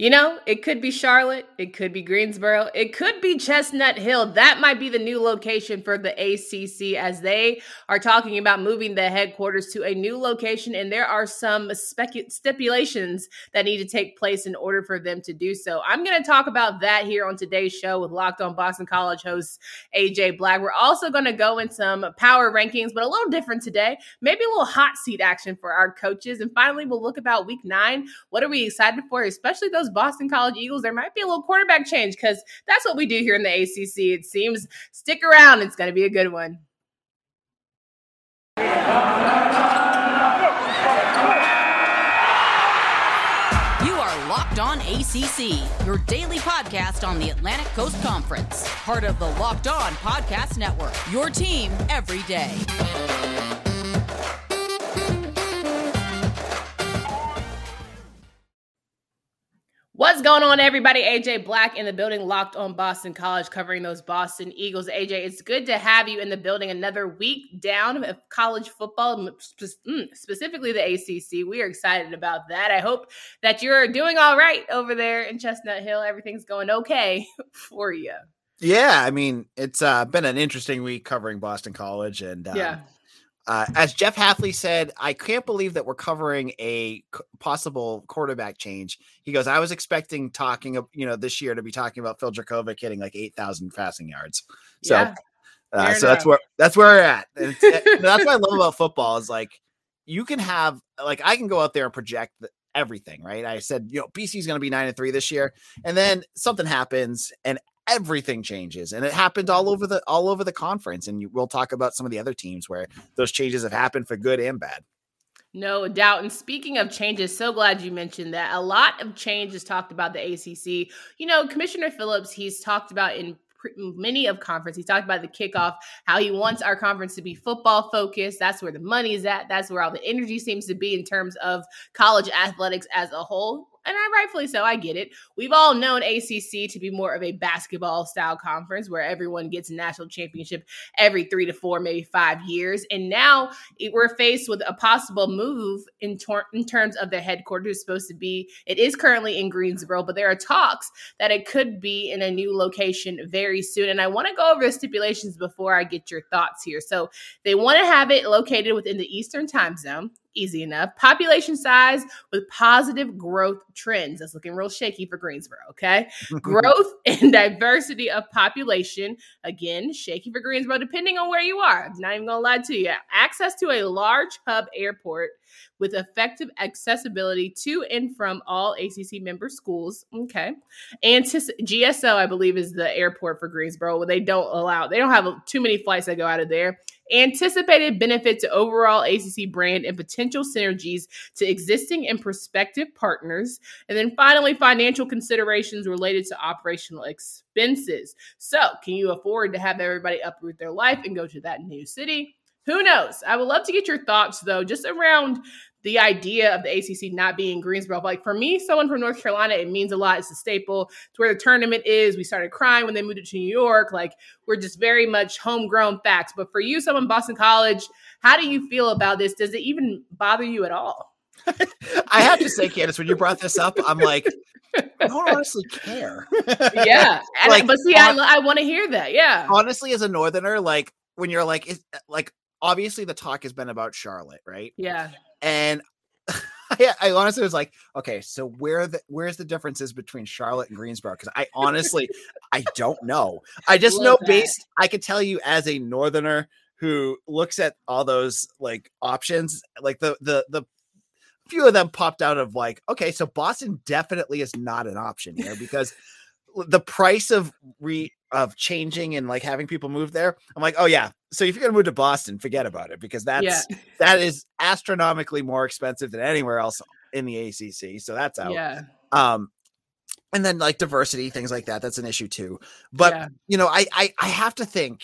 You know, it could be Charlotte, it could be Greensboro, it could be Chestnut Hill. That might be the new location for the ACC as they are talking about moving the headquarters to a new location. And there are some specu- stipulations that need to take place in order for them to do so. I'm going to talk about that here on today's show with Locked On Boston College host AJ Black. We're also going to go in some power rankings, but a little different today. Maybe a little hot seat action for our coaches. And finally, we'll look about week nine. What are we excited for, especially those those Boston College Eagles, there might be a little quarterback change because that's what we do here in the ACC. It seems stick around, it's going to be a good one. You are Locked On ACC, your daily podcast on the Atlantic Coast Conference, part of the Locked On Podcast Network, your team every day. What's going on, everybody? AJ Black in the building, locked on Boston College, covering those Boston Eagles. AJ, it's good to have you in the building. Another week down of college football, mm, specifically the ACC. We are excited about that. I hope that you're doing all right over there in Chestnut Hill. Everything's going okay for you. Yeah, I mean, it's uh, been an interesting week covering Boston College, and uh, yeah uh, as Jeff Hafley said, I can't believe that we're covering a possible quarterback change. He goes, I was expecting talking, you know, this year to be talking about Phil Jurkovec hitting like eight thousand passing yards. So, yeah, uh, so that's where that's where we're at. And that's what I love about football is like you can have like I can go out there and project everything, right? I said, you know, BC is going to be nine and three this year, and then something happens, and everything changes and it happened all over the all over the conference and you, we'll talk about some of the other teams where those changes have happened for good and bad no doubt. And speaking of changes, so glad you mentioned that. A lot of changes talked about the ACC. You know, Commissioner Phillips, he's talked about in many of conference. He talked about the kickoff, how he wants our conference to be football focused. That's where the money is at. That's where all the energy seems to be in terms of college athletics as a whole and I rightfully so, I get it. We've all known ACC to be more of a basketball style conference where everyone gets a national championship every three to four, maybe five years. And now we're faced with a possible move in, tor- in terms of the headquarters supposed to be. It is currently in Greensboro, but there are talks that it could be in a new location very soon. And I want to go over the stipulations before I get your thoughts here. So they want to have it located within the Eastern time zone easy enough. Population size with positive growth trends. That's looking real shaky for Greensboro, okay? growth and diversity of population. Again, shaky for Greensboro, depending on where you are. I'm not even gonna lie to you. Access to a large hub airport with effective accessibility to and from all ACC member schools. Okay. And GSO, I believe, is the airport for Greensboro. They don't allow, they don't have too many flights that go out of there. Anticipated benefit to overall ACC brand and potential synergies to existing and prospective partners. And then finally, financial considerations related to operational expenses. So, can you afford to have everybody uproot their life and go to that new city? Who knows? I would love to get your thoughts though, just around the idea of the ACC not being Greensboro. Like for me, someone from North Carolina, it means a lot. It's a staple. It's where the tournament is. We started crying when they moved it to New York. Like we're just very much homegrown facts. But for you, someone Boston College, how do you feel about this? Does it even bother you at all? I have to say, Candace, when you brought this up, I'm like, I don't honestly care. yeah, like, but see, on, I, I want to hear that. Yeah, honestly, as a Northerner, like when you're like, it's like obviously the talk has been about Charlotte, right? Yeah. And I, I, honestly was like, okay, so where the where's the differences between Charlotte and Greensboro? Because I honestly I don't know. I just know that. based I could tell you as a northerner who looks at all those like options, like the the the few of them popped out of like, okay, so Boston definitely is not an option here because the price of re of changing and like having people move there, I'm like, oh yeah. So if you're gonna move to Boston, forget about it because that's yeah. that is astronomically more expensive than anywhere else in the ACC. So that's out. Yeah. Um, and then like diversity, things like that. That's an issue too. But yeah. you know, I, I I have to think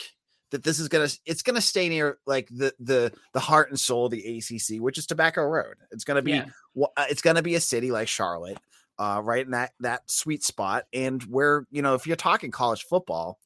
that this is gonna it's gonna stay near like the the the heart and soul of the ACC, which is Tobacco Road. It's gonna be yeah. it's gonna be a city like Charlotte uh, right in that that sweet spot. And where you know, if you're talking college football,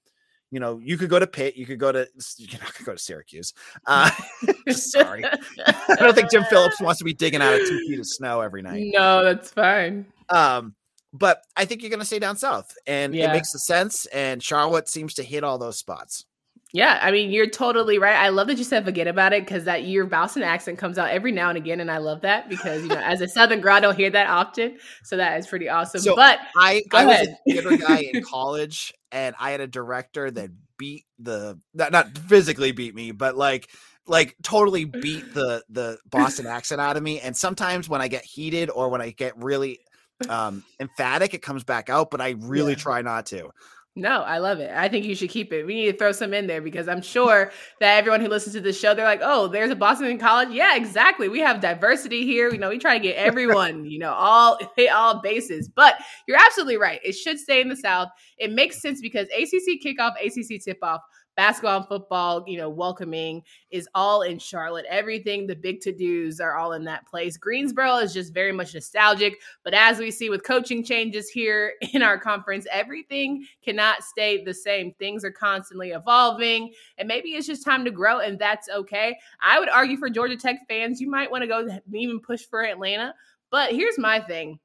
you know, you could go to Pitt, you could go to you're not gonna go to Syracuse. Uh, sorry, I don't think Jim Phillips wants to be digging out of two feet of snow every night. No, that's fine. Um, but I think you're going to stay down south, and Yeah. it makes sense. And Charlotte seems to hit all those spots. Yeah, I mean, you're totally right. I love that you said forget about it because that your Boston accent comes out every now and again, and I love that because you know, as a Southern girl, I don't hear that often, so that is pretty awesome. So, but I I was a theater guy in college, and I had a director that beat the not, not physically beat me, but like like totally beat the the Boston accent out of me. And sometimes when I get heated or when I get really um emphatic, it comes back out. But I really Yeah. try not to. No, I love it. I think you should keep it. We need to throw some in there because I'm sure that everyone who listens to this show, they're like, oh, there's a Boston College. Yeah, exactly. We have diversity here. You know, we try to get everyone, you know, all hit all bases. But you're absolutely right. It should stay in the South. It makes sense because ACC kickoff, ACC tip off, basketball and football, you know, welcoming is all in Charlotte. Everything, the big to dos are all in that place. Greensboro is just very much nostalgic. But as we see with coaching changes here in our conference, everything cannot stay the same. Things are constantly evolving, and maybe it's just time to grow, and that's okay. I would argue for Georgia Tech fans, you might want to go even push for Atlanta. But here's my thing.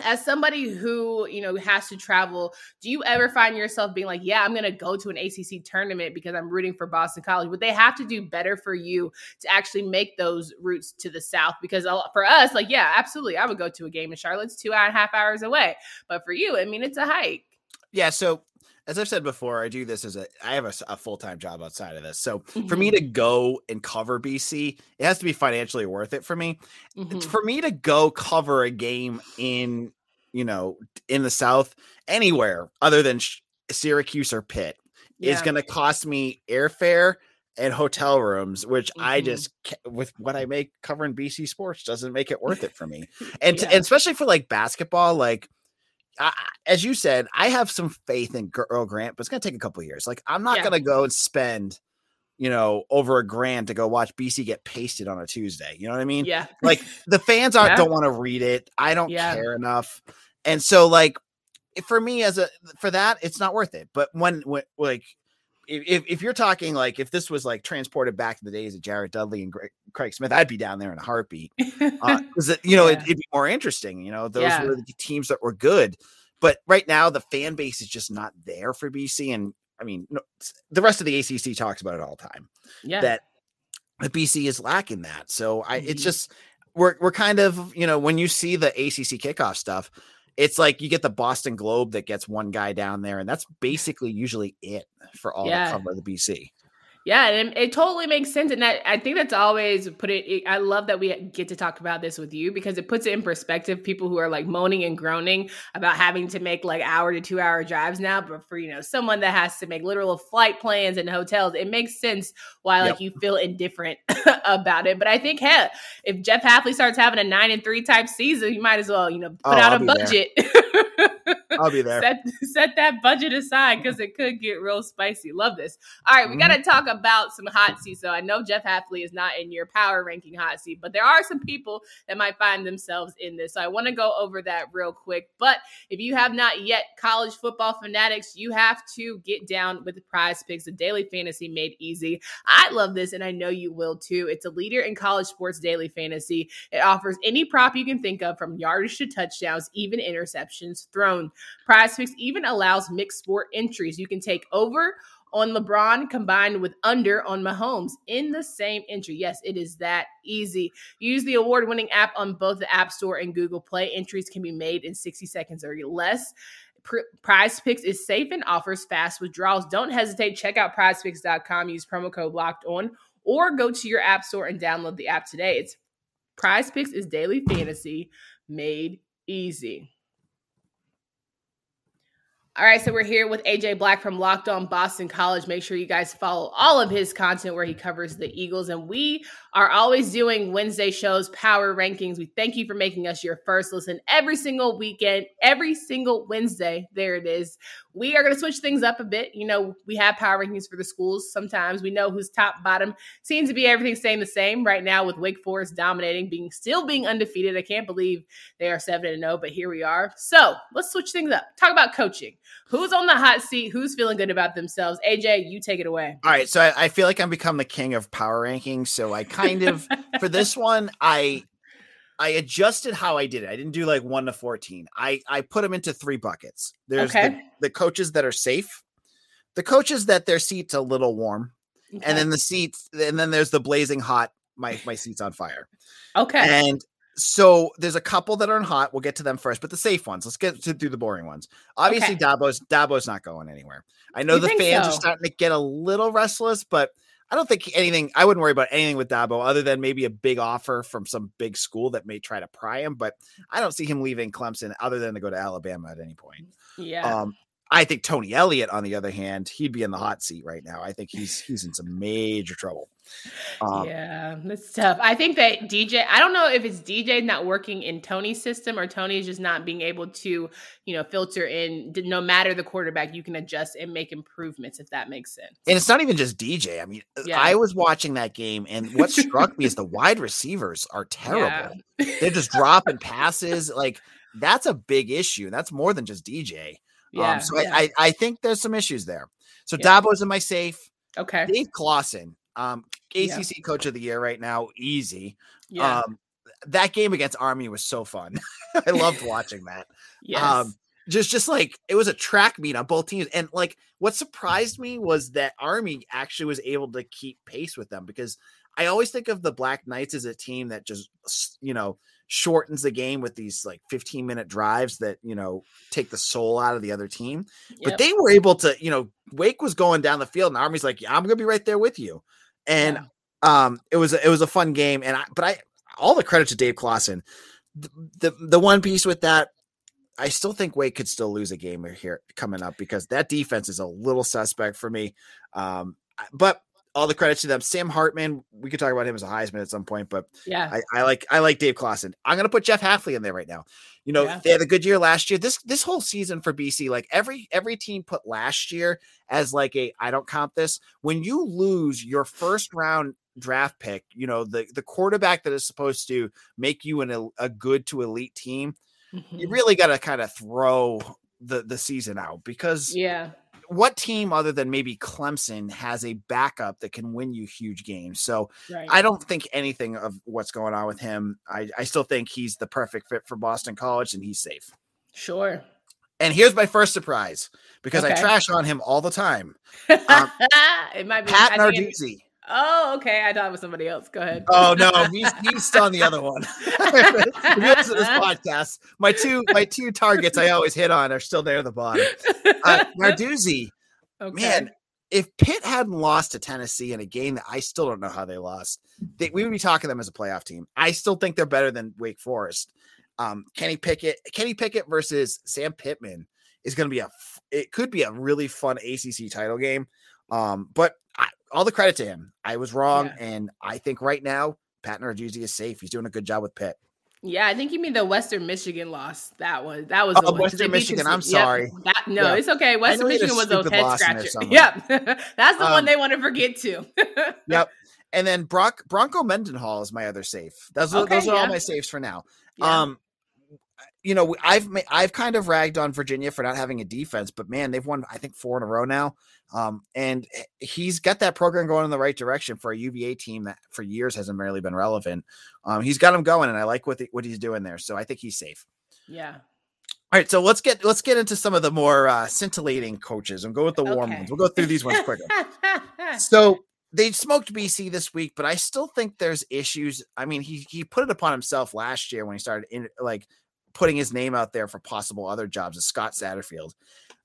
As somebody who, you know, has to travel, do you ever find yourself being like, yeah, I'm going to go to an ACC tournament because I'm rooting for Boston College? Would they have to do better for you to actually make those routes to the South? Because for us, like, yeah, absolutely. I would go to a game in Charlotte's two and a half hours away. But for you, I mean, it's a hike. Yeah. So as I've said before, I do this as a I have a, full time job outside of this. So for me to go and cover BC, it has to be financially worth it for me. Mhm. it's for me to go cover a game in you know in the south anywhere other than syracuse or pitt is going to cost me airfare and hotel rooms which i Mhm. just with what i make covering bc sports doesn't make it worth it for me and, Yeah. and especially for like basketball like I, as you said i have some faith in earl grant but it's going to take a couple years like i'm not Yeah. going to go and spend you know over a grand to go watch bc get pasted on a tuesday you know what i mean yeah. like the fans aren't Yeah. don't want to read it. I don't Yeah. care enough. And so like for me as a for that it's not worth it. But when when like if if you're talking like if this was like transported back in the days of Jared Dudley and Gra- Craig Smith, I'd be down there in a heartbeat. Because it you know Yeah. it, it'd be more interesting. You know those Yeah. were the teams that were good. But right now the fan base is just not there for BC. And I mean no, the rest of the ACC talks about it all the time yeah. that the BC is lacking that. So I it's Mhm. just we're we're kind of, you know, when you see the ACC kickoff stuff, it's like you get the Boston Globe that gets one guy down there and that's basically usually it for all Yeah. the cover of the BC. Yeah, and it, it totally makes sense, and that I think that's always put it. I love that we get to talk about this with you because it puts it in perspective. People who are like moaning and groaning about having to make like hour to two hour drives now, but for you know someone that has to make literal flight plans and hotels, it makes sense why like you feel indifferent about it. But I think, hey, if Jeff Hafley starts having a nine and three type season, you might as well you know put Oh, out I'll a budget. I'll be there. set set that budget aside because it could get real spicy. Love this. All right, we mm-hmm. got to talk about some hot seats. So I know Jeff Hafley is not in your power ranking hot seat, but there are some people that might find themselves in this. So I want to go over that real quick. But if you have not yet, college football fanatics, you have to get down with the Prize Picks, the daily fantasy made easy. I love this, and I know you will too. It's a leader in college sports daily fantasy. It offers any prop you can think of, from yardage to touchdowns, even interceptions thrown. Prize Picks even allows mixed sport entries. You can take over on LeBron combined with under on Mahomes in the same entry. Yes, it is that easy. Use the award winning app on both the App Store and Google Play. Entries can be made in 60 seconds or less. Prize Picks is safe and offers fast withdrawals. Don't hesitate. Check out prizepicks.com. Use promo code locked on or go to your App Store and download the app today. It's Prize Picks is daily fantasy made easy. All right, so we're here with AJ Black from Locked On Boston College. Make sure you guys follow all of his content where he covers the Eagles. And we are always doing Wednesday shows, power rankings. We thank you for making us your first listen every single weekend, every single Wednesday. There it is. We are going to switch things up a bit. You know, we have power rankings for the schools sometimes. We know who's top, bottom. Seems to be everything staying the same right now with Wake Forest dominating, being still being undefeated. I can't believe they are 7 and 0, but here we are. So let's switch things up. Talk about coaching. Who's on the hot seat? Who's feeling good about themselves? AJ, you take it away. All right, so I, I feel like I'm become the king of power rankings. So I kind of for this one, I I adjusted how I did it. I didn't do like one to 14. I, I put them into three buckets. There's Okay. the, the coaches that are safe, the coaches that their seats a little warm, Okay. and then the seats, and then there's the blazing hot, my my seat's on fire. okay. And so there's a couple that are in hot. We'll get to them first, but the safe ones. Let's get to do the boring ones. Obviously, Okay. Dabo's Dabo's not going anywhere. I know You the fans are starting to get a little restless, but I don't think anything. I wouldn't worry about anything with Dabo other than maybe a big offer from some big school that may try to pry him. But I don't see him leaving Clemson other than to go to Alabama at any point. yeah. Um, I think Tony Elliott, on the other hand, he'd be in the hot seat right now. I think he's he's in some major trouble. Um, yeah, that's tough. I think that DJ, I don't know if it's DJ not working in Tony's system or Tony's just not being able to, you know, filter in. No matter the quarterback, you can adjust and make improvements if that makes sense. And it's not even just DJ. I mean, Yeah. I was watching that game, and what struck me is the wide receivers are terrible. They're just dropping passes. Like that's a big issue. That's more than just DJ. Yeah. um, so yeah. I, I, I think there's some issues there. So Yeah. Dabo's in my safe. okay. Dave Clawson, um, Yeah. ACC Coach of the Year right now, easy. Yeah. Um, that game against Army was so fun. I loved watching that. yes. Um, just just like it was a track meet on both teams, and like what surprised me was that Army actually was able to keep pace with them because I always think of the Black Knights as a team that just you know shortens the game with these like 15 minute drives that you know take the soul out of the other team. But they were able to, you know, Wake was going down the field, and Army's like, yeah, I'm gonna be right there with you, and Yeah. um, it was it was a fun game, and I but I all the credit to Dave Clawson. The, the the one piece with that, I still think Wake could still lose a game here coming up because that defense is a little suspect for me. Um, but all the credits to them. Sam Hartman, we could talk about him as a Heisman at some point, but yeah. I, I like I like Dave Clawson. I'm gonna put Jeff Hafley in there right now. You know, Yeah. they had a good year last year. This this whole season for BC, like every every team put last year as like a I don't count this. When you lose your first round draft pick, you know, the the quarterback that is supposed to make you an a good to elite team, you Mhm. really got to kind of throw the the season out because yeah. What team other than maybe Clemson has a backup that can win you huge games? So Right. I don't think anything of what's going on with him. I, I still think he's the perfect fit for Boston College and he's safe. sure. And here's my first surprise because I trash on him all the time. Um, it might be Pat Narduzzi. Oh, okay. I thought it was somebody else. Go ahead. Oh no, he's, he's still on the other one. if you listen to this podcast, my two my two targets I always hit on are still there at the bottom. Uh, Narduzzi, okay. man, if Pitt hadn't lost to Tennessee in a game that I still don't know how they lost, they, we would be talking them as a playoff team. I still think they're better than Wake Forest. Um, Kenny Pickett, Kenny Pickett versus Sam Pittman is going to be a. It could be a really fun ACC title game. Um, but I, all the credit to him. I was wrong, Yeah. and I think right now Pat Narduzzi is safe. He's doing a good job with Pitt. Yeah, I think you mean the Western Michigan loss. That was that was the Oh, one. Western Michigan, I'm Yep, sorry. that- no, Yeah. it's okay. Western Michigan was a head scratcher. Yep, that's the one Um, they want to forget too. Yep. And then Brock Bronco Mendenhall is my other safe. Those are, Okay, those are all my safes for now. Yeah. Um, you know, I've I've kind of ragged on Virginia for not having a defense, but man, they've won I think four in a row now. Um, and he's got that program going in the right direction for a UVA team that for years hasn't really been relevant. Um, he's got them going, and I like what the, what he's doing there. So I think he's safe. yeah. All right, so let's get let's get into some of the more uh, scintillating coaches and go with the warm Okay. ones. We'll go through these ones quicker. So they smoked BC this week, but I still think there's issues. I mean, he he put it upon himself last year when he started in like putting his name out there for possible other jobs as Scott Satterfield.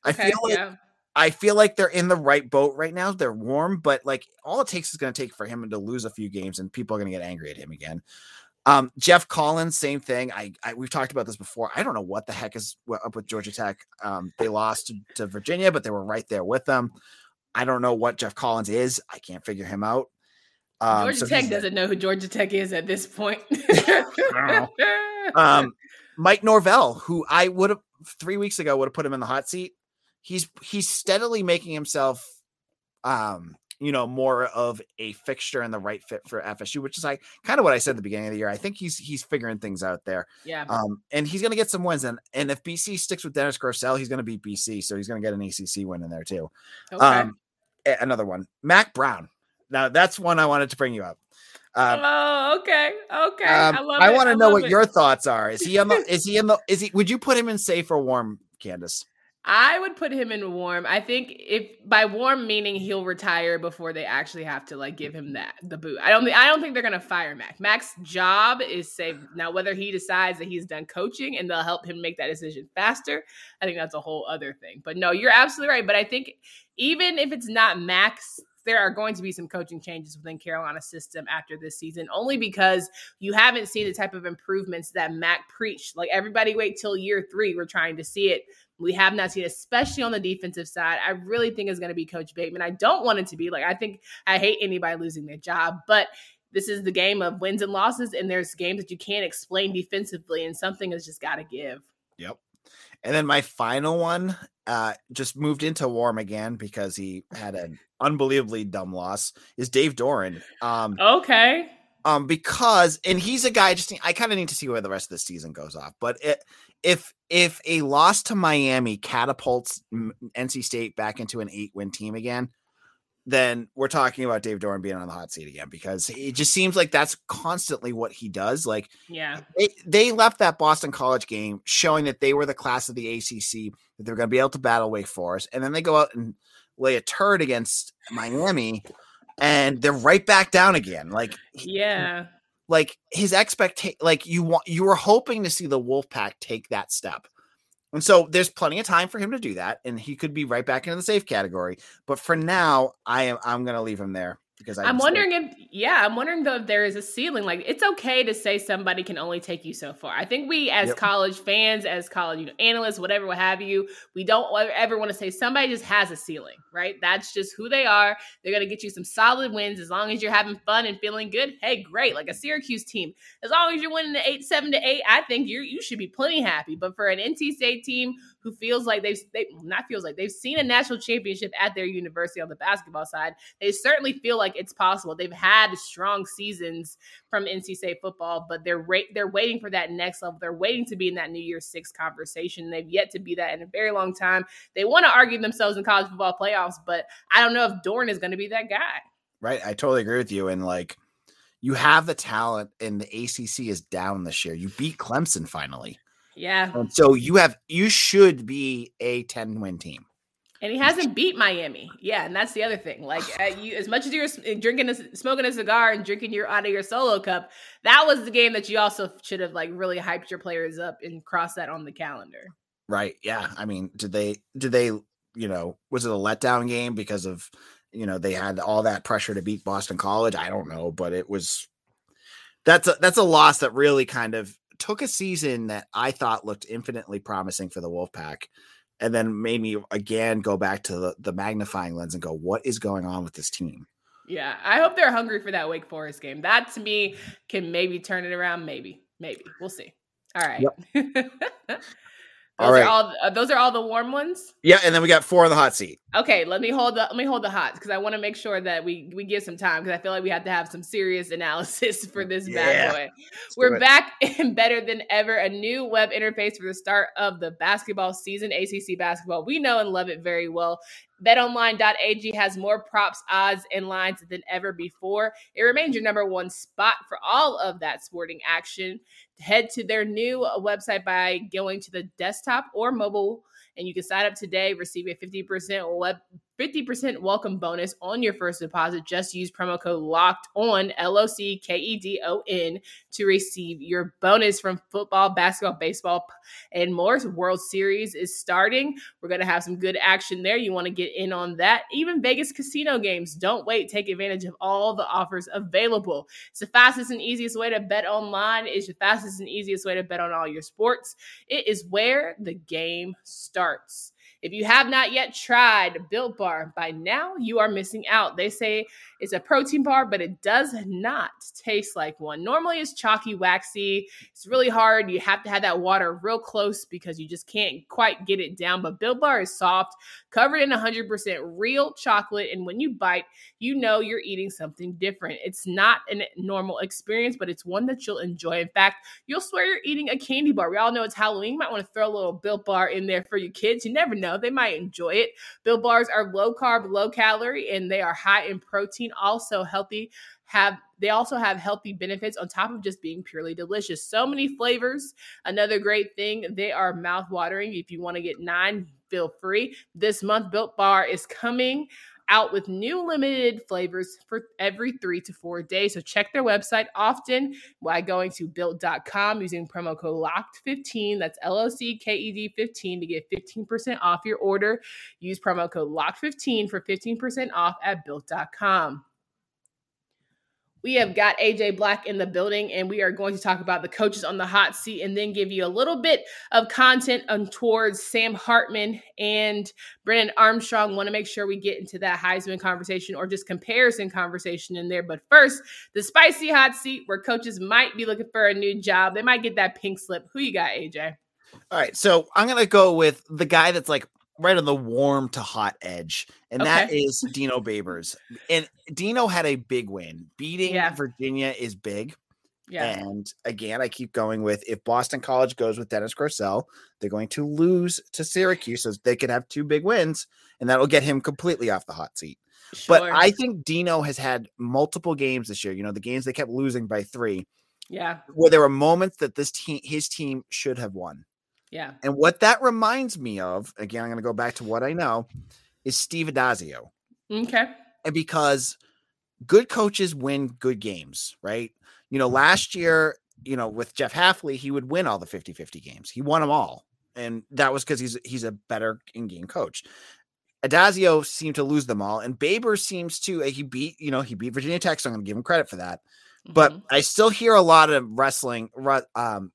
I okay, feel like yeah. I feel like they're in the right boat right now. They're warm, but like all it takes is going to take for him to lose a few games, and people are going to get angry at him again. Um, Geoff Collins, same thing. I, I we've talked about this before. I don't know what the heck is up with Georgia Tech. Um, they lost to, to Virginia, but they were right there with them. I don't know what Geoff Collins is. I can't figure him out. Um, Georgia so Tech doesn't know who Georgia Tech is at this point. um, Mike Norvell, who I would have three weeks ago would have put him in the hot seat. He's he's steadily making himself, um, you know, more of a fixture and the right fit for FSU, which is like kind of what I said at the beginning of the year. I think he's he's figuring things out there, yeah. um, and he's going to get some wins. And and if BC sticks with Dennis Grosel, he's going to beat BC, so he's going to get an ACC win in there too. Okay. Um, another one, Mack Brown. Now that's one I wanted to bring you up. Um, oh, okay, okay. Um, I love. I want to know what it. your thoughts are. Is he on the? is he in the? Is he? Would you put him in safe or warm, Candace? I would put him in warm. I think if by warm meaning he'll retire before they actually have to like give him that the boot. I don't think I don't think they're gonna fire Mack. Mack's job is safe. Now whether he decides that he's done coaching and they'll help him make that decision faster, I think that's a whole other thing. But no, you're absolutely right. But I think even if it's not Mack's there are going to be some coaching changes within Carolina's system after this season, only because you haven't seen the type of improvements that Mack preached. Like everybody wait till year three. We're trying to see it. We have not seen, especially on the defensive side. I really think is going to be Coach Bateman. I don't want it to be like I think I hate anybody losing their job, but this is the game of wins and losses, and there's games that you can't explain defensively, and something has just got to give. Yep. And then my final one uh, just moved into warm again because he had an unbelievably dumb loss. Is Dave Doeren? Um, okay. Um, because and he's a guy. Just I kind of need to see where the rest of the season goes off. But it, if if a loss to Miami catapults NC State back into an eight win team again, then we're talking about Dave Doeren being on the hot seat again because it just seems like that's constantly what he does. Like, yeah, they, they left that Boston College game showing that they were the class of the ACC, that they're going to be able to battle Wake Forest, and then they go out and lay a turd against Miami, and they're right back down again. Like, yeah, like his expectation, like you want, you were hoping to see the Wolfpack take that step and so there's plenty of time for him to do that, and he could be right back into the safe category. But for now, I am I'm gonna leave him there because I am wondering if yeah, I'm wondering though if there is a ceiling. Like it's okay to say somebody can only take you so far. I think we as yep. college fans, as college you know analysts, whatever, what have you, we don't ever want to say somebody just has a ceiling, right? That's just who they are. They're gonna get you some solid wins as long as you're having fun and feeling good. Hey, great! Like a Syracuse team, as long as you're winning the eight seven to eight, I think you you should be plenty happy. But for an NC State team who feels like they've they not feels like they've seen a national championship at their university on the basketball side, they certainly feel like it's possible. They've had strong seasons from NC State football, but they're ra- they're waiting for that next level. They're waiting to be in that New Year's Six conversation. They've yet to be that in a very long time. They want to argue themselves in college football playoffs, but I don't know if Doeren is going to be that guy. Right, I totally agree with you. And like, you have the talent, and the ACC is down this year. You beat Clemson finally. Yeah. So you have you should be a 10 win team. And he hasn't beat Miami. Yeah, and that's the other thing. Like, uh, you, as much as you're drinking, a, smoking a cigar and drinking your out of your solo cup, that was the game that you also should have like really hyped your players up and crossed that on the calendar. Right. Yeah. I mean, did they? Did they? You know, was it a letdown game because of you know they had all that pressure to beat Boston College? I don't know, but it was. That's a that's a loss that really kind of took a season that I thought looked infinitely promising for the Wolfpack and then made me again go back to the, the magnifying lens and go, what is going on with this team? Yeah, I hope they're hungry for that Wake Forest game. That to me can maybe turn it around. Maybe, maybe we'll see. All right. Yep. Those all right. Are all, uh, those are all the warm ones. Yeah, and then we got four on the hot seat. Okay, let me hold the let me hold the hot because I want to make sure that we we give some time because I feel like we have to have some serious analysis for this yeah. bad boy. Let's We're back and better than ever. A new web interface for the start of the basketball season, ACC basketball. We know and love it very well. BetOnline.ag has more props, odds, and lines than ever before. It remains your number one spot for all of that sporting action. Head to their new website by going to the desktop or mobile and you can sign up today, receive a 50% web 50% welcome bonus on your first deposit. Just use promo code locked on L O C K E D O N to receive your bonus from football, basketball, baseball, and more. World Series is starting. We're going to have some good action there. You want to get in on that. Even Vegas casino games. Don't wait. Take advantage of all the offers available. It's the fastest and easiest way to bet online. It's the fastest and easiest way to bet on all your sports. It is where the game starts. If you have not yet tried Built Bar, by now you are missing out. They say it's a protein bar, but it does not taste like one. Normally it's chalky, waxy. It's really hard. You have to have that water real close because you just can't quite get it down. But Built Bar is soft, covered in 100% real chocolate. And when you bite, you know you're eating something different. It's not a normal experience, but it's one that you'll enjoy. In fact, you'll swear you're eating a candy bar. We all know it's Halloween. You might want to throw a little Built Bar in there for your kids. You never never know. They might enjoy it. Built bars are low carb, low calorie, and they are high in protein, also healthy. Have they also have healthy benefits on top of just being purely delicious. So many flavors. Another great thing, they are mouth watering. If you want to get nine, feel free. This month, Built Bar is coming out with new limited flavors for every three to four days. So check their website often by going to built.com using promo code LOCKED15. That's L O C K E D 15 to get 15% off your order. Use promo code LOCKED15 for 15% off at built.com. We have got AJ Black in the building, and we are going to talk about the coaches on the hot seat and then give you a little bit of content on towards Sam Hartman and Brennan Armstrong. Want to make sure we get into that Heisman conversation or just comparison conversation in there. But first, the spicy hot seat where coaches might be looking for a new job. They might get that pink slip. Who you got, AJ? All right, so I'm gonna go with the guy that's like right on the warm to hot edge, and okay. that is Dino Babers. And Dino had a big win. Beating yeah. Virginia is big. Yeah. And again, I keep going with if Boston College goes with Dennis Grosel, they're going to lose to Syracuse, so they can have two big wins, and that'll get him completely off the hot seat. Sure. But I think Dino has had multiple games this year. You know, the games they kept losing by three. Yeah. Where there were moments that this team, his team, should have won. Yeah. And what that reminds me of, again, I'm going to go back to what I know, is Steve Addazio. Okay. And because good coaches win good games, right? You know, last year, you know, with Jeff Hafley, he would win all the 50 50 games. He won them all. And that was because he's he's a better in-game coach. Adazio seemed to lose them all, and Baber seems to uh, he beat you know he beat Virginia Tech, so I'm going to give him credit for that. Mm-hmm. But I still hear a lot of wrestling um,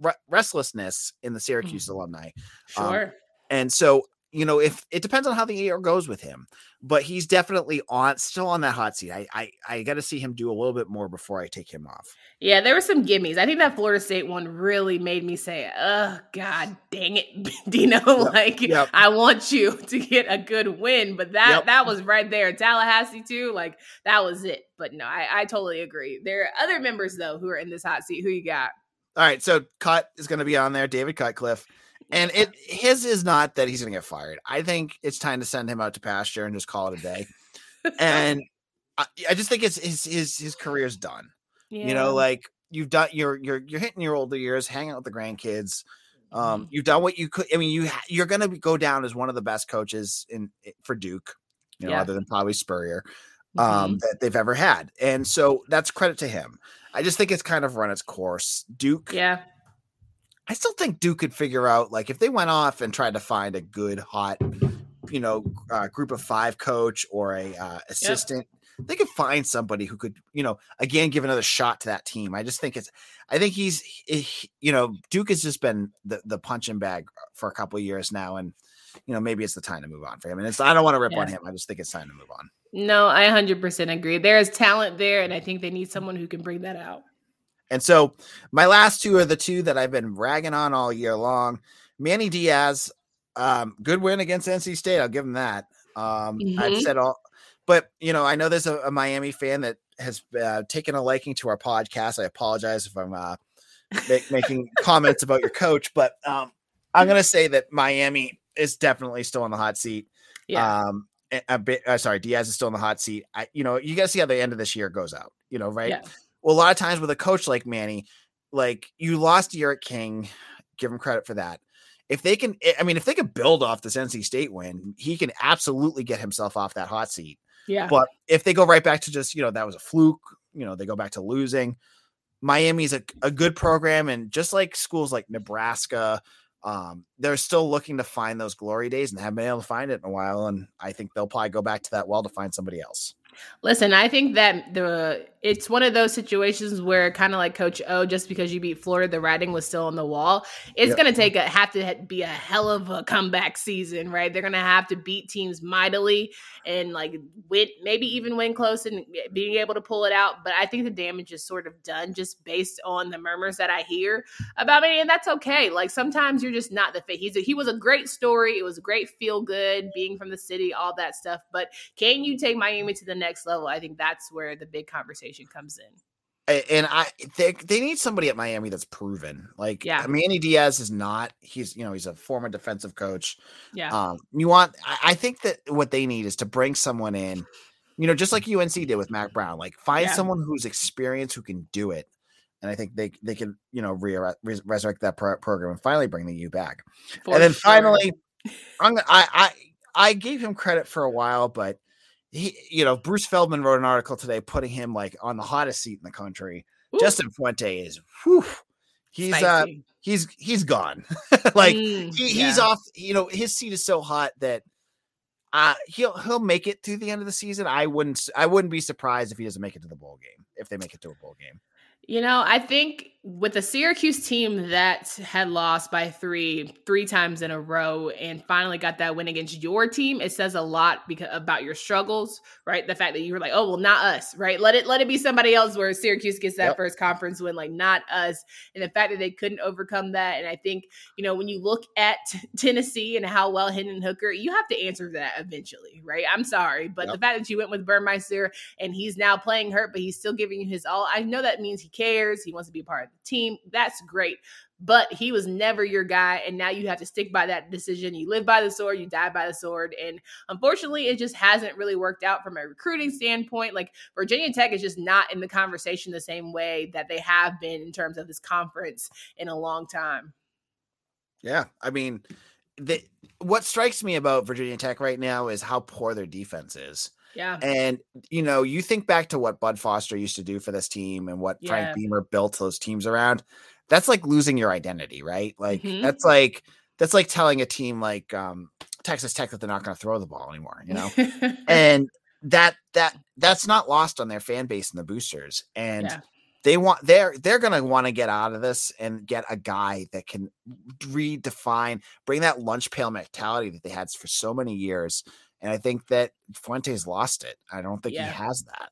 re- restlessness in the Syracuse mm. alumni. Um, sure. Um, and so, you know, if it depends on how the year goes with him, but he's definitely on still on that hot seat. I I, I got to see him do a little bit more before I take him off. Yeah, there were some gimmies. I think that Florida State one really made me say, "Oh God, dang it, Dino! Yep. Like yep. I want you to get a good win." But that yep. that was right there. Tallahassee too. Like that was it. But no, I, I totally agree. There are other members though who are in this hot seat. Who you got? All right, so Cut is going to be on there, David Cutcliffe, and it his is not that he's going to get fired. I think it's time to send him out to pasture and just call it a day. and I, I, just think it's his his his career's done. Yeah. You know, like you've done you're you're you're hitting your older years, hanging out with the grandkids. Um, mm-hmm. you've done what you could. I mean, you you're going to go down as one of the best coaches in for Duke. You know, yeah. other than probably Spurrier, um, mm-hmm. that they've ever had, and so that's credit to him. I just think it's kind of run its course. Duke, yeah. I still think Duke could figure out like if they went off and tried to find a good hot, you know, uh, group of five coach or a uh, assistant, they could find somebody who could, you know, again give another shot to that team. I just think it's, I think he's, he, you know, Duke has just been the the punching bag for a couple years now, and you know maybe it's the time to move on for him. And it's I don't want to rip yeah. on him. I just think it's time to move on. No, I 100% agree. There is talent there, and I think they need someone who can bring that out. And so, my last two are the two that I've been ragging on all year long. Manny Diaz, um, good win against NC State. I'll give him that. Um, mm-hmm. I've said all, but you know, I know there's a, a Miami fan that has uh, taken a liking to our podcast. I apologize if I'm uh, make, making comments about your coach, but um, I'm going to say that Miami is definitely still on the hot seat. Yeah. Um, a bit. Uh, sorry, Diaz is still in the hot seat. I, you know, you got to see how the end of this year goes out. You know, right? Yeah. Well, a lot of times with a coach like Manny, like you lost D'Eriq King, give him credit for that. If they can, I mean, if they can build off this NC State win, he can absolutely get himself off that hot seat. Yeah. But if they go right back to just, you know, that was a fluke, you know, they go back to losing. Miami's a, a good program. And just like schools like Nebraska, um, they're still looking to find those glory days and haven't been able to find it in a while. And I think they'll probably go back to that well to find somebody else. Listen, I think that the it's one of those situations where kind of like Coach O, just because you beat Florida, the writing was still on the wall. It's yep. going to take a have to be a hell of a comeback season, right? They're going to have to beat teams mightily and like win, maybe even win close and being able to pull it out. But I think the damage is sort of done just based on the murmurs that I hear about me, and that's okay. Like sometimes you're just not the fit. He's a, he was a great story. It was a great feel good being from the city, all that stuff. But can you take Miami to the next level? I think that's where the big conversation comes in. and I they, they need somebody at Miami that's proven. Like yeah. Manny Diaz is not. He's you know he's a former defensive coach. Yeah. Um, you want I, I think that what they need is to bring someone in, you know, just like UNC did with Mack Brown. Like find yeah. someone who's experienced who can do it. And I think they they can you know re- re- resurrect that pro- program and finally bring the U back. For and then sure. finally, I'm I I I gave him credit for a while, but he, you know, Bruce Feldman wrote an article today putting him like on the hottest seat in the country. Ooh. Justin Fuente is, whew, he's uh, Spicy. uh, he's he's gone. like mm, he, he's yeah. off. You know, his seat is so hot that uh he'll he'll make it to the end of the season. I wouldn't I wouldn't be surprised if he doesn't make it to the bowl game if they make it to a bowl game. You know, I think with the Syracuse team that had lost by three three times in a row and finally got that win against your team, it says a lot because about your struggles, right? The fact that you were like, oh well, not us, right? Let it let it be somebody else where Syracuse gets that yep. first conference win, like not us. And the fact that they couldn't overcome that, and I think you know when you look at Tennessee and how well Hendon Hooker, you have to answer that eventually, right? I'm sorry, but yep. the fact that you went with Burmeister and he's now playing hurt, but he's still giving you his all, I know that means he cares. He wants to be a part of team. That's great. But he was never your guy. And now you have to stick by that decision. You live by the sword, you die by the sword. And unfortunately, it just hasn't really worked out from a recruiting standpoint. Like Virginia Tech is just not in the conversation the same way that they have been in terms of this conference in a long time. Yeah. I mean, the, what strikes me about Virginia Tech right now is how poor their defense is. Yeah. And you know, you think back to what Bud Foster used to do for this team and what yeah. Frank Beamer built those teams around. That's like losing your identity, right? Like mm-hmm. that's like that's like telling a team like um Texas Tech that they're not going to throw the ball anymore, you know? and that that that's not lost on their fan base and the boosters. And yeah. they want they're they're going to want to get out of this and get a guy that can redefine bring that lunch pail mentality that they had for so many years and I think that Fuente's lost it. I don't think yeah. he has that.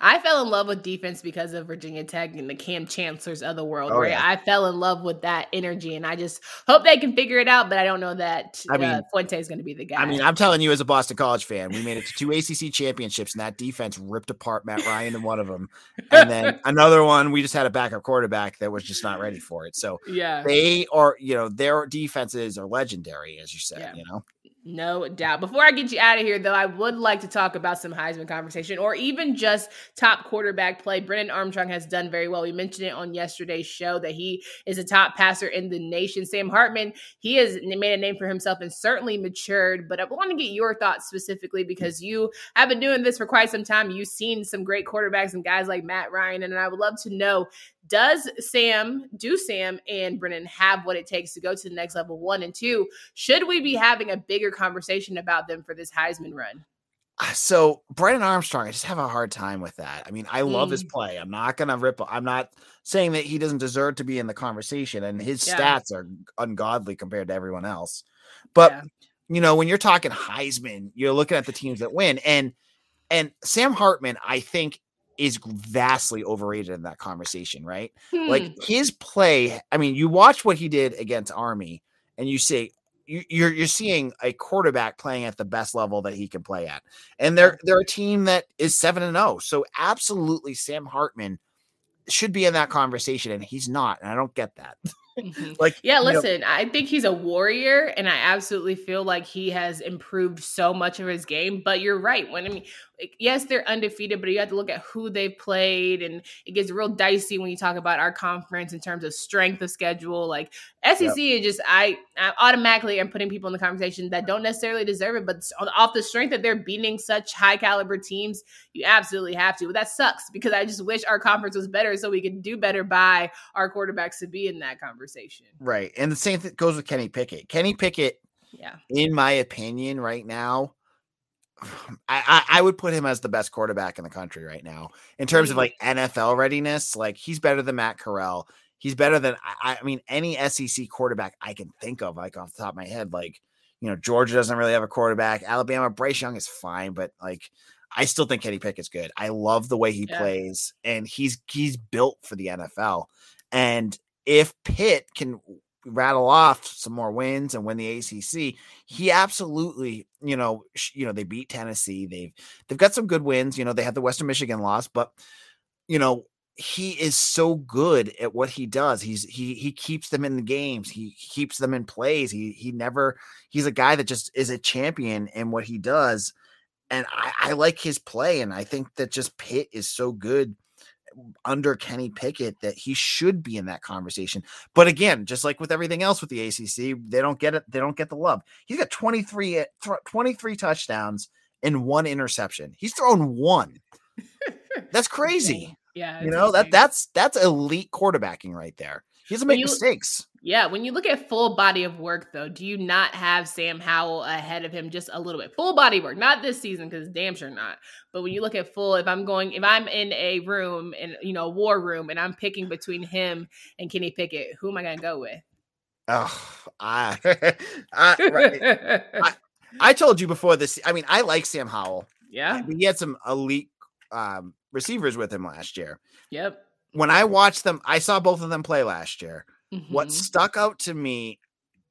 I fell in love with defense because of Virginia Tech and the Kam Chancellors of the world, oh, right? Yeah. I fell in love with that energy, and I just hope they can figure it out. But I don't know that I mean, uh, Fuente is going to be the guy. I mean, I'm telling you, as a Boston College fan, we made it to two ACC championships, and that defense ripped apart Matt Ryan in one of them, and then another one we just had a backup quarterback that was just not ready for it. So yeah, they are, you know, their defenses are legendary, as you said. Yeah. You know, no doubt. Before I get you out of here, though, I would like to talk about some Heisman conversation or even just top quarterback play. Brennan Armstrong has done very well. We mentioned it on yesterday's show that he is a top passer in the nation. Sam Hartman, he has made a name for himself and certainly matured. But I want to get your thoughts specifically because you have been doing this for quite some time. You've seen some great quarterbacks and guys like Matt Ryan. And I would love to know does Sam, do Sam and Brennan have what it takes to go to the next level? One and two, should we be having a bigger conversation about them for this Heisman run? So Brennan Armstrong, I just have a hard time with that. I mean, I love mm. his play. I'm not gonna rip. I'm not saying that he doesn't deserve to be in the conversation, and his yeah. stats are ungodly compared to everyone else. But yeah. you know, when you're talking Heisman, you're looking at the teams that win, and and Sam Hartman, I think, is vastly overrated in that conversation, right? Hmm. Like his play, I mean, you watch what he did against Army and you say you're you're seeing a quarterback playing at the best level that he can play at. And they're they're a team that is 7 and 0. So absolutely Sam Hartman should be in that conversation and he's not, and I don't get that. Mm-hmm. like yeah listen know. i think he's a warrior and i absolutely feel like he has improved so much of his game but you're right when i mean yes, they're undefeated, but you have to look at who they've played, and it gets real dicey when you talk about our conference in terms of strength of schedule. Like SEC yep. is just I, I automatically am putting people in the conversation that don't necessarily deserve it, but off the strength that they're beating such high caliber teams, you absolutely have to. But that sucks because I just wish our conference was better so we could do better by our quarterbacks to be in that conversation. Right, and the same thing goes with Kenny Pickett. Kenny Pickett, yeah, in my opinion, right now I, I would put him as the best quarterback in the country right now in terms of mm-hmm. like NFL readiness. Like he's better than Matt Corral. He's better than I, I mean any SEC quarterback I can think of, like off the top of my head. Like you know Georgia doesn't really have a quarterback. Alabama Bryce Young is fine, but like I still think Kenny Pickett's good. I love the way he yeah. plays, and he's he's built for the NFL. And if Pitt can rattle off some more wins and win the ACC, he absolutely, you know, sh- you know, they beat Tennessee. They've they've got some good wins. You know, they had the Western Michigan loss, but you know, he is so good at what he does. He's he he keeps them in the games. He keeps them in plays. He he never he's a guy that just is a champion in what he does. And I, I like his play. And I think that just Pitt is so good under Kenny Pickett that he should be in that conversation. But again, just like with everything else with the ACC, they don't get it. They don't get the love. He's got 23, eh, 23 touchdowns and one interception. He's thrown one. That's crazy. Yeah, you know insane. that that's that's elite quarterbacking right there. He doesn't make you, mistakes. Yeah, when you look at full body of work, though, do you not have Sam Howell ahead of him just a little bit? Full body work, not this season because damn sure not. But when you look at full, if I'm going, if I'm in a room and you know war room and I'm picking between him and Kenny Pickett, who am I going to go with? Oh, I, I, right. I, I told you before this. I mean, I like Sam Howell. Yeah, he had some elite um, receivers with him last year. Yep. When I watched them, I saw both of them play last year. Mm-hmm. What stuck out to me,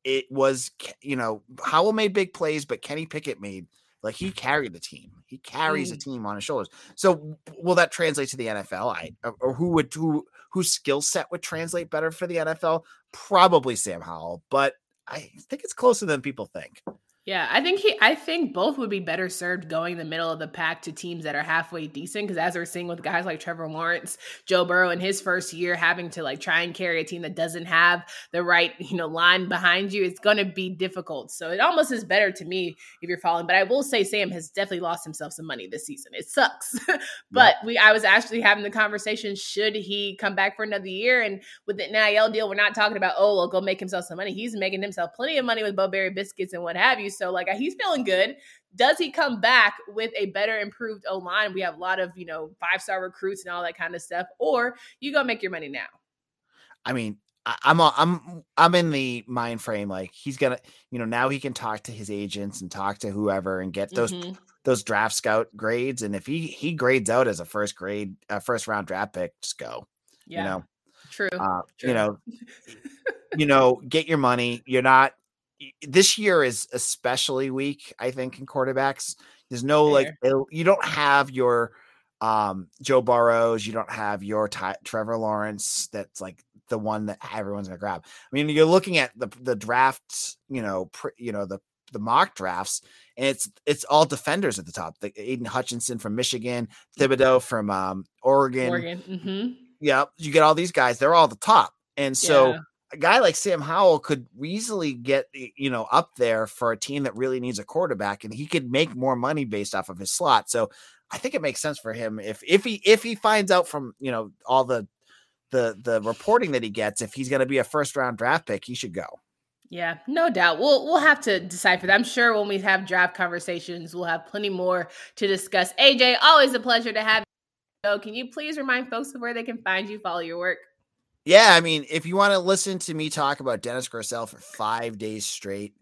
it was you know Howell made big plays, but Kenny Pickett made like he carried the team. He carries mm. a team on his shoulders. So will that translate to the NFL? I or who would who whose skill set would translate better for the NFL? Probably Sam Howell, but I think it's closer than people think. Yeah, I think he I think both would be better served going the middle of the pack to teams that are halfway decent because as we're seeing with guys like Trevor Lawrence, Joe Burrow in his first year having to like try and carry a team that doesn't have the right, you know, line behind you, it's going to be difficult. So it almost is better to me if you're following, but I will say Sam has definitely lost himself some money this season. It sucks. but yeah. we I was actually having the conversation should he come back for another year and with the NIL deal, we're not talking about oh, well, go make himself some money. He's making himself plenty of money with Bo Berry biscuits and what have you. So like he's feeling good. Does he come back with a better improved O line? We have a lot of, you know, five star recruits and all that kind of stuff. Or you go make your money now. I mean, I'm I'm I'm in the mind frame like he's gonna you know now he can talk to his agents and talk to whoever and get those mm-hmm. those draft scout grades and if he he grades out as a first grade uh, first round draft pick just go yeah. you know true, uh, true. you know you know get your money you're not this year is especially weak, I think, in quarterbacks. There's no Fair. like you don't have your um Joe Burrows, you don't have your Ty- Trevor Lawrence that's like the one that everyone's gonna grab. I mean, you're looking at the the drafts, you know, pr- you know the the mock drafts, and it's it's all defenders at the top. The Aidan Hutchinson from Michigan, Thibodeaux from um, Oregon. Oregon. Mm-hmm. Yeah, you get all these guys; they're all the top, and so. Yeah a guy like Sam Howell could easily get you know up there for a team that really needs a quarterback, and he could make more money based off of his slot. So I think it makes sense for him if if he if he finds out from you know all the the the reporting that he gets if he's going to be a first round draft pick, he should go. Yeah, no doubt. We'll we'll have to decipher that. I'm sure when we have draft conversations, we'll have plenty more to discuss. AJ, always a pleasure to have you. So, can you please remind folks of where they can find you, follow your work? Yeah, I mean, if you want to listen to me talk about Dennis Grosel for five days straight,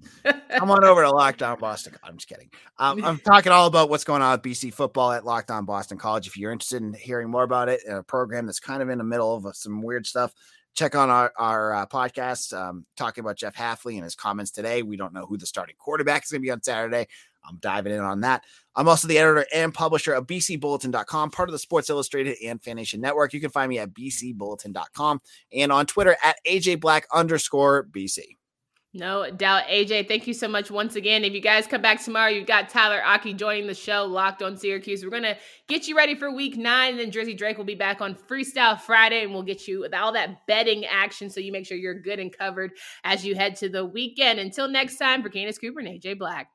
come on over to Locked On Boston. I'm just kidding. Um, I'm talking all about what's going on with BC football at Locked On Boston College. If you're interested in hearing more about it, a program that's kind of in the middle of some weird stuff, check on our, our uh, podcast um, talking about Jeff Hafley and his comments today. We don't know who the starting quarterback is going to be on Saturday. I'm diving in on that. I'm also the editor and publisher of bcbulletin.com, part of the Sports Illustrated and Fan Nation Network. You can find me at bcbulletin.com and on Twitter at AJ Black underscore BC. No doubt, AJ. Thank you so much once again. If you guys come back tomorrow, you've got Tyler Aki joining the show, Locked on Syracuse. We're gonna get you ready for Week Nine, and then Jersey Drake will be back on Freestyle Friday, and we'll get you with all that betting action, so you make sure you're good and covered as you head to the weekend. Until next time, for Candace Cooper and AJ Black.